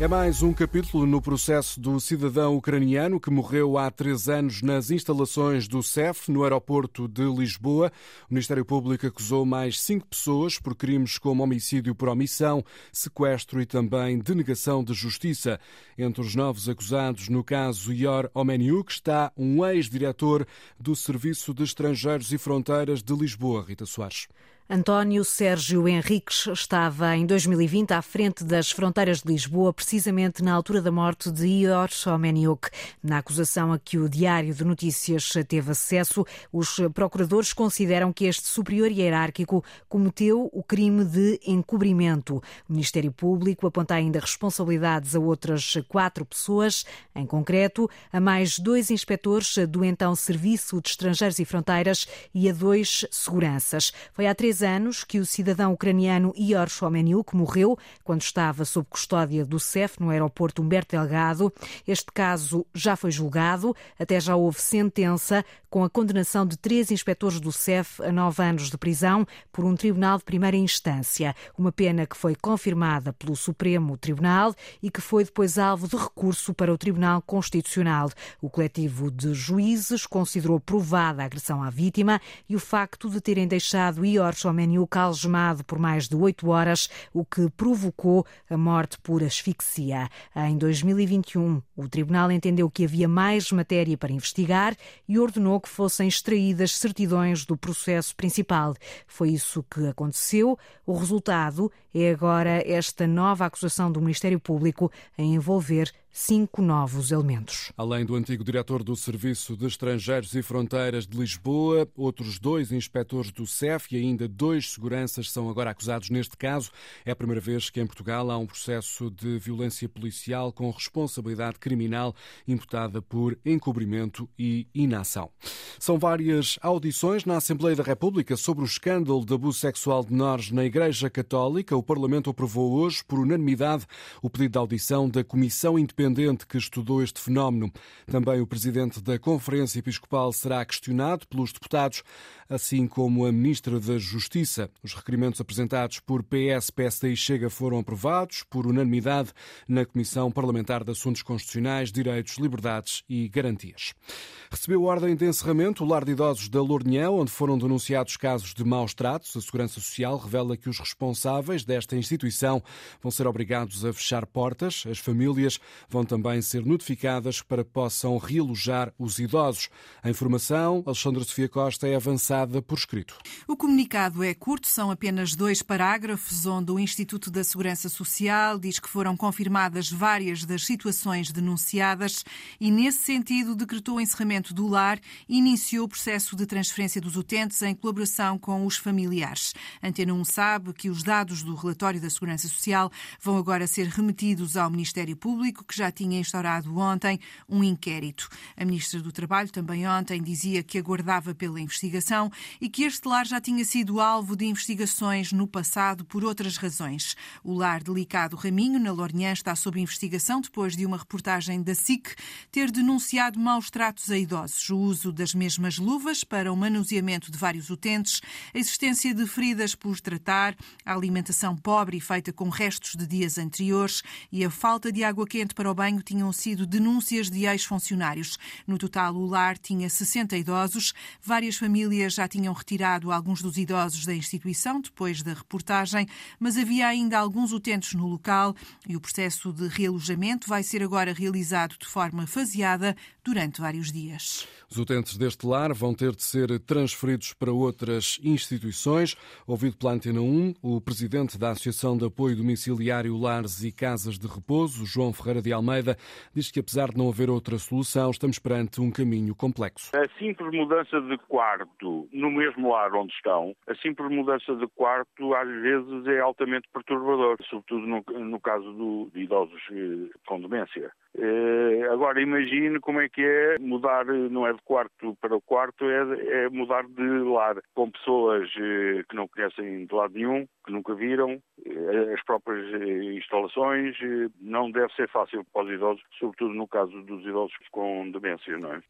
É mais um capítulo no processo do cidadão ucraniano que morreu há três anos nas instalações do CEF, no aeroporto de Lisboa. O Ministério Público acusou mais cinco pessoas por crimes como homicídio por omissão, sequestro e também denegação de justiça. Entre os novos acusados no caso Ior Omeniuk está um ex-diretor do Serviço de Estrangeiros e Fronteiras de Lisboa, Rita Soares. António Sérgio Henriques estava em 2020 à frente das fronteiras de Lisboa, precisamente na altura da morte de Ior Someniuk. Na acusação a que o Diário de Notícias teve acesso, os procuradores consideram que este superior hierárquico cometeu o crime de encobrimento. O Ministério Público aponta ainda responsabilidades a outras quatro pessoas, em concreto, a mais dois inspectores do então Serviço de Estrangeiros e Fronteiras e a dois seguranças. Foi há três anos que o cidadão ucraniano Ior Shomeniuk morreu quando estava sob custódia do CEF no aeroporto Humberto Delgado. Este caso já foi julgado, até já houve sentença com a condenação de três inspectores do CEF a nove anos de prisão por um tribunal de primeira instância. Uma pena que foi confirmada pelo Supremo Tribunal e que foi depois alvo de recurso para o Tribunal Constitucional. O coletivo de juízes considerou provada a agressão à vítima e o facto de terem deixado Ior Shomeniuk algemado por mais de oito horas, o que provocou a morte por asfixia. Em 2021, o tribunal entendeu que havia mais matéria para investigar e ordenou que fossem extraídas certidões do processo principal. Foi isso que aconteceu. O resultado é agora esta nova acusação do Ministério Público em envolver cinco novos elementos. Além do antigo diretor do Serviço de Estrangeiros e Fronteiras de Lisboa, outros dois inspectores do CEF e ainda dois seguranças são agora acusados neste caso. É a primeira vez que em Portugal há um processo de violência policial com responsabilidade criminal imputada por encobrimento e inação. São várias audições na Assembleia da República sobre o escândalo de abuso sexual de menores na Igreja Católica. O Parlamento aprovou hoje, por unanimidade, o pedido de audição da Comissão Independente independente que estudou este fenómeno. Também o presidente da Conferência Episcopal será questionado pelos deputados, assim como a ministra da Justiça. Os requerimentos apresentados por PS, PSD e Chega foram aprovados por unanimidade na Comissão Parlamentar de Assuntos Constitucionais, Direitos, Liberdades e Garantias. Recebeu ordem de encerramento o lar de idosos da Lourinhã, onde foram denunciados casos de maus tratos. A Segurança Social revela que os responsáveis desta instituição vão ser obrigados a fechar portas. As famílias vão também ser notificadas para que possam realojar os idosos. A informação, Alexandre Sofia Costa, é avançada por escrito. O comunicado é curto, são apenas dois parágrafos, onde o Instituto da Segurança Social diz que foram confirmadas várias das situações denunciadas e, nesse sentido, decretou o encerramento do lar e iniciou o processo de transferência dos utentes em colaboração com os familiares. Antena 1 sabe que os dados do relatório da Segurança Social vão agora ser remetidos ao Ministério Público, que já tinha instaurado ontem um inquérito. A Ministra do Trabalho também ontem dizia que aguardava pela investigação e que este lar já tinha sido alvo de investigações no passado por outras razões. O lar delicado Raminho, na Lourinhã, está sob investigação depois de uma reportagem da SIC ter denunciado maus tratos a idosos, o uso das mesmas luvas para o manuseamento de vários utentes, a existência de feridas por tratar, a alimentação pobre e feita com restos de dias anteriores e a falta de água quente para o banho tinham sido denúncias de ex-funcionários. No total, o lar tinha 60 idosos. Várias famílias já tinham retirado alguns dos idosos da instituição depois da reportagem, mas havia ainda alguns utentes no local e o processo de realojamento vai ser agora realizado de forma faseada durante vários dias. Os utentes deste lar vão ter de ser transferidos para outras instituições. Ouvido pela Antena 1, o presidente da Associação de Apoio Domiciliário Lares e Casas de Repouso, João Ferreira de Almeida, diz que apesar de não haver outra solução, estamos perante um caminho complexo. A simples mudança de quarto no mesmo lar onde estão, a simples mudança de quarto às vezes é altamente perturbador, sobretudo no, no caso do, de idosos eh, com demência. Eh, agora imagine como é que é mudar, não é de quarto para quarto, é, é mudar de lar com pessoas eh, que não conhecem de lado nenhum, que nunca viram, eh, as próprias instalações. Não deve ser fácil para os idosos, sobretudo no caso dos idosos com demência, não é?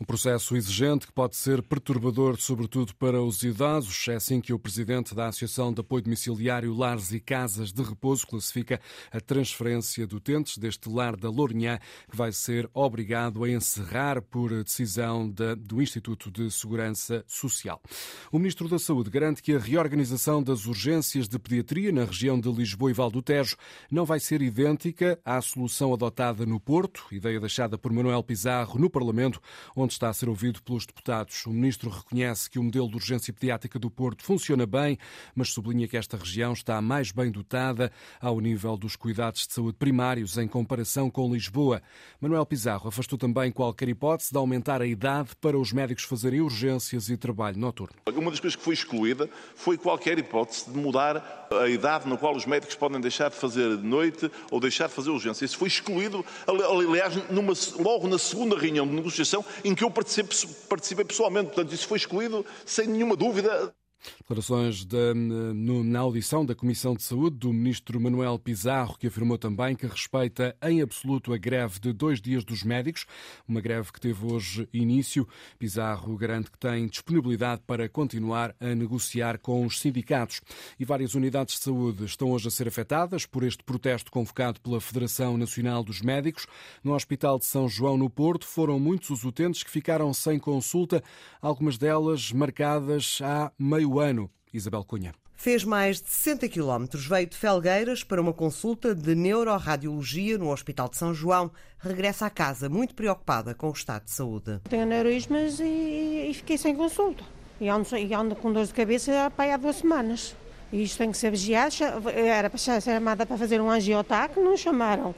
Um processo exigente que pode ser perturbador, sobretudo para os idosos. É assim que o presidente da Associação de Apoio Domiciliário Lares e Casas de Repouso classifica a transferência de utentes deste lar da Lourinhã, que vai ser obrigado a encerrar por decisão de, do Instituto de Segurança Social. O ministro da Saúde garante que a reorganização das urgências de pediatria na região de Lisboa e Val do Tejo não vai ser idêntica à solução adotada no Porto, ideia deixada por Manuel Pizarro no Parlamento, onde está a ser ouvido pelos deputados. O ministro reconhece que o modelo de urgência pediátrica do Porto funciona bem, mas sublinha que esta região está mais bem dotada ao nível dos cuidados de saúde primários em comparação com Lisboa. Manuel Pizarro afastou também qualquer hipótese de aumentar a idade para os médicos fazerem urgências e trabalho noturno. Uma das coisas que foi excluída foi qualquer hipótese de mudar a idade na qual os médicos podem deixar de fazer de noite ou deixar de fazer urgência. Isso foi excluído, aliás, numa, logo na segunda reunião de negociação, em que eu participei, pessoalmente. Portanto, isso foi excluído sem nenhuma dúvida. Declarações de, na audição da Comissão de Saúde do ministro Manuel Pizarro, que afirmou também que respeita em absoluto a greve de dois dias dos médicos, uma greve que teve hoje início. Pizarro garante que tem disponibilidade para continuar a negociar com os sindicatos. E várias unidades de saúde estão hoje a ser afetadas por este protesto convocado pela Federação Nacional dos Médicos. No Hospital de São João, no Porto, foram muitos os utentes que ficaram sem consulta, algumas delas marcadas há meio meio ano. Isabel Cunha. Fez mais de 60 quilómetros, veio de Felgueiras para uma consulta de neuroradiologia no Hospital de São João. Regressa à casa muito preocupada com o estado de saúde. Tenho aneurismas e, e fiquei sem consulta. E ando, e ando com dores de cabeça há duas semanas. E isto tem que ser vigiado. Era para ser chamada para fazer um angiotaque, não chamaram.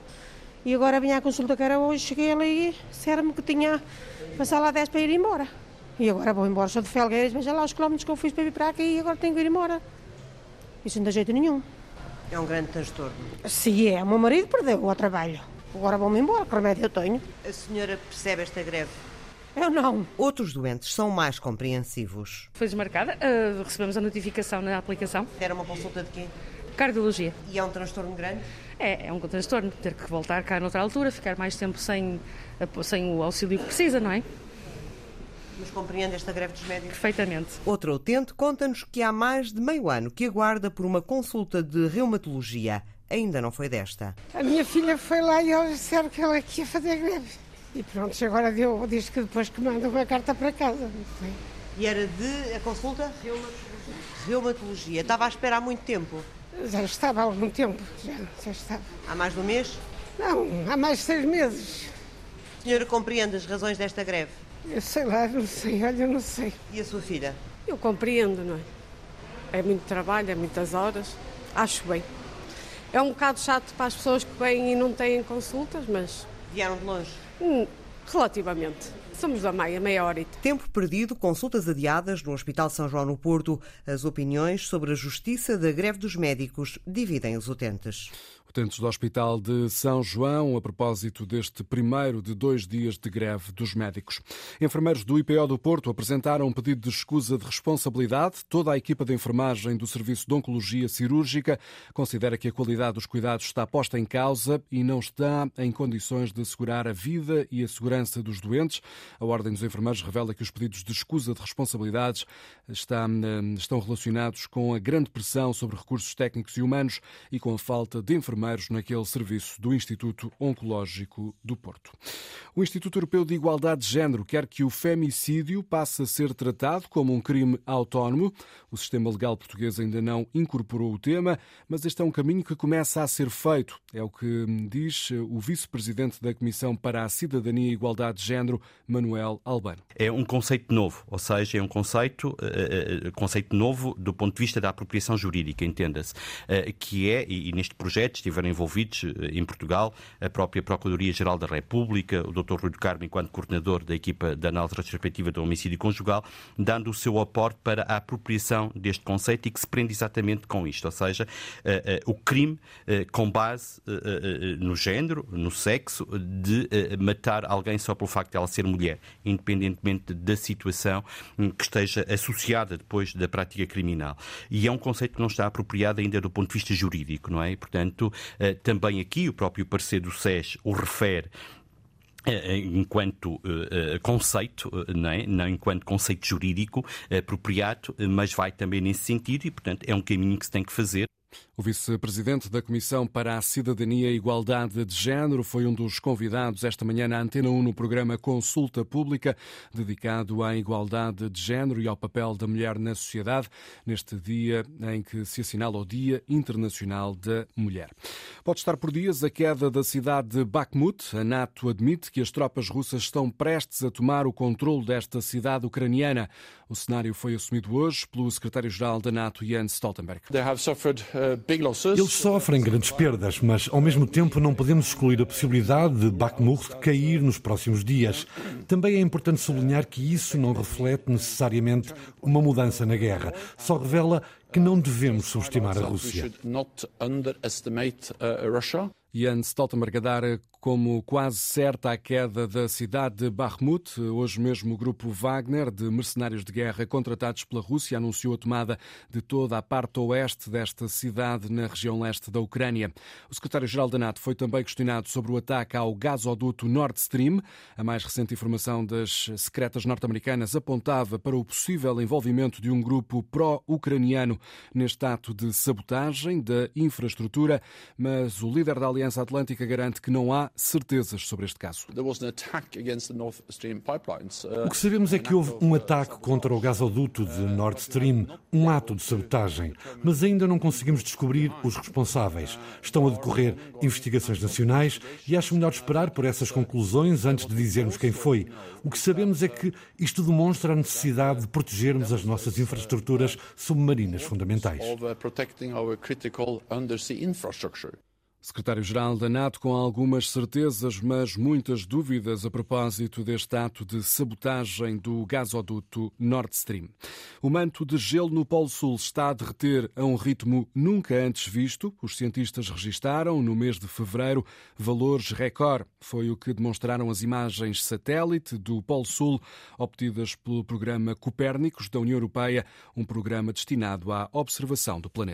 E agora vinha a consulta que era hoje, cheguei ali, disseram-me que tinha passado lá 10 para ir embora. E agora vou embora, sou de Felgueiras, veja lá os quilómetros que eu fiz para vir para aqui e agora tenho que ir embora. Isso não dá jeito nenhum. É um grande transtorno. Sim, é. O meu marido perdeu o trabalho. Agora vou-me embora, que remédio eu tenho. A senhora percebe esta greve? Eu não. Outros doentes são mais compreensivos. Foi desmarcada, uh, recebemos a notificação na aplicação. Era uma consulta de quê? Cardiologia. E é um transtorno grande? É, é um transtorno. Ter que voltar cá noutra altura, ficar mais tempo sem, sem o auxílio que precisa, não é? Mas compreende esta greve dos médicos? Perfeitamente. Outro utente conta-nos que há mais de meio ano que aguarda por uma consulta de reumatologia. Ainda não foi desta. A minha filha foi lá e eles disseram que ela ia fazer greve. E pronto, agora deu, diz que depois que manda uma carta para casa. E era de a consulta? Reumatologia. Reumatologia. Estava à espera há muito tempo? Já estava há algum tempo, já, já estava. Há mais de um mês? Não, há mais de seis meses. A senhora compreende as razões desta greve? Eu sei lá, não sei, olha, eu não sei. E a sua filha? Eu compreendo, não é? É muito trabalho, é muitas horas. Acho bem. É um bocado chato para as pessoas que vêm e não têm consultas, mas. Vieram de longe? Hum, relativamente. Somos da Maia, meia hora. Tempo perdido, consultas adiadas no Hospital São João no Porto. As opiniões sobre a justiça da greve dos médicos dividem os utentes. Utentes do Hospital de São João, a propósito deste primeiro de dois dias de greve dos médicos. Enfermeiros do IPO do Porto apresentaram um pedido de escusa de responsabilidade. Toda a equipa de enfermagem do Serviço de Oncologia Cirúrgica considera que a qualidade dos cuidados está posta em causa e não está em condições de assegurar a vida e a segurança dos doentes. A Ordem dos Enfermeiros revela que os pedidos de escusa de responsabilidades estão relacionados com a grande pressão sobre recursos técnicos e humanos e com a falta de enfermeiros enfermeiros naquele serviço do Instituto Oncológico do Porto. O Instituto Europeu de Igualdade de Género quer que o femicídio passe a ser tratado como um crime autónomo. O sistema legal português ainda não incorporou o tema, mas este é um caminho que começa a ser feito. É o que diz o vice-presidente da Comissão para a Cidadania e Igualdade de Género, Manuel Albano. É um conceito novo, ou seja, é um conceito, uh, conceito novo do ponto de vista da apropriação jurídica, entenda-se, que é, e neste projeto estiveram envolvidos eh, em Portugal, a própria Procuradoria-Geral da República, o Dr. Rui do Carmo, enquanto coordenador da equipa da análise retrospectiva do homicídio conjugal, dando o seu aporte para a apropriação deste conceito e que se prende exatamente com isto, ou seja, uh, uh, o crime com base no género, no sexo, de matar alguém só pelo facto de ela ser mulher, independentemente da situação hum, que esteja associada depois da prática criminal. E é um conceito que não está apropriado ainda do ponto de vista jurídico, não é? E, portanto, eh, também aqui o próprio parecer do SES o refere enquanto conceito, é? não enquanto conceito jurídico apropriado, mas vai também nesse sentido e, portanto, é um caminho que se tem que fazer. O vice-presidente da Comissão para a Cidadania e Igualdade de Género foi um dos convidados esta manhã na Antena 1 no programa Consulta Pública, dedicado à igualdade de género e ao papel da mulher na sociedade, neste dia em que se assinala o Dia Internacional da Mulher. Pode estar por dias a queda da cidade de Bakhmut. A NATO admite que as tropas russas estão prestes a tomar o controle desta cidade ucraniana. O cenário foi assumido hoje pelo secretário-geral da NATO, Jens Stoltenberg. Eles sofrem grandes perdas, mas ao mesmo tempo não podemos excluir a possibilidade de Bakhmut cair nos próximos dias. Também é importante sublinhar que isso não reflete necessariamente uma mudança na guerra. Só revela que não devemos subestimar a Rússia. Jens Stoltenberg a dar como quase certa a queda da cidade de Bakhmut. Hoje mesmo o grupo Wagner, de mercenários de guerra contratados pela Rússia, anunciou a tomada de toda a parte oeste desta cidade na região leste da Ucrânia. O secretário-geral da NATO foi também questionado sobre o ataque ao gasoduto Nord Stream. A mais recente informação das secretas norte-americanas apontava para o possível envolvimento de um grupo pró-ucraniano neste ato de sabotagem da infraestrutura, mas o líder da Aliança Atlântica garante que não há certezas sobre este caso. O que sabemos é que houve um ataque contra o gasoduto de Nord Stream, um ato de sabotagem, mas ainda não conseguimos descobrir os responsáveis. Estão a decorrer investigações nacionais e acho melhor esperar por essas conclusões antes de dizermos quem foi. O que sabemos é que isto demonstra a necessidade de protegermos as nossas infraestruturas submarinas fundamentais. Secretário-Geral da NATO com algumas certezas, mas muitas dúvidas a propósito deste ato de sabotagem do gasoduto Nord Stream. O manto de gelo no Polo Sul está a derreter a um ritmo nunca antes visto. Os cientistas registaram, no mês de fevereiro, valores recorde. Foi o que demonstraram as imagens satélite do Polo Sul, obtidas pelo programa Copérnicos da União Europeia, um programa destinado à observação do planeta.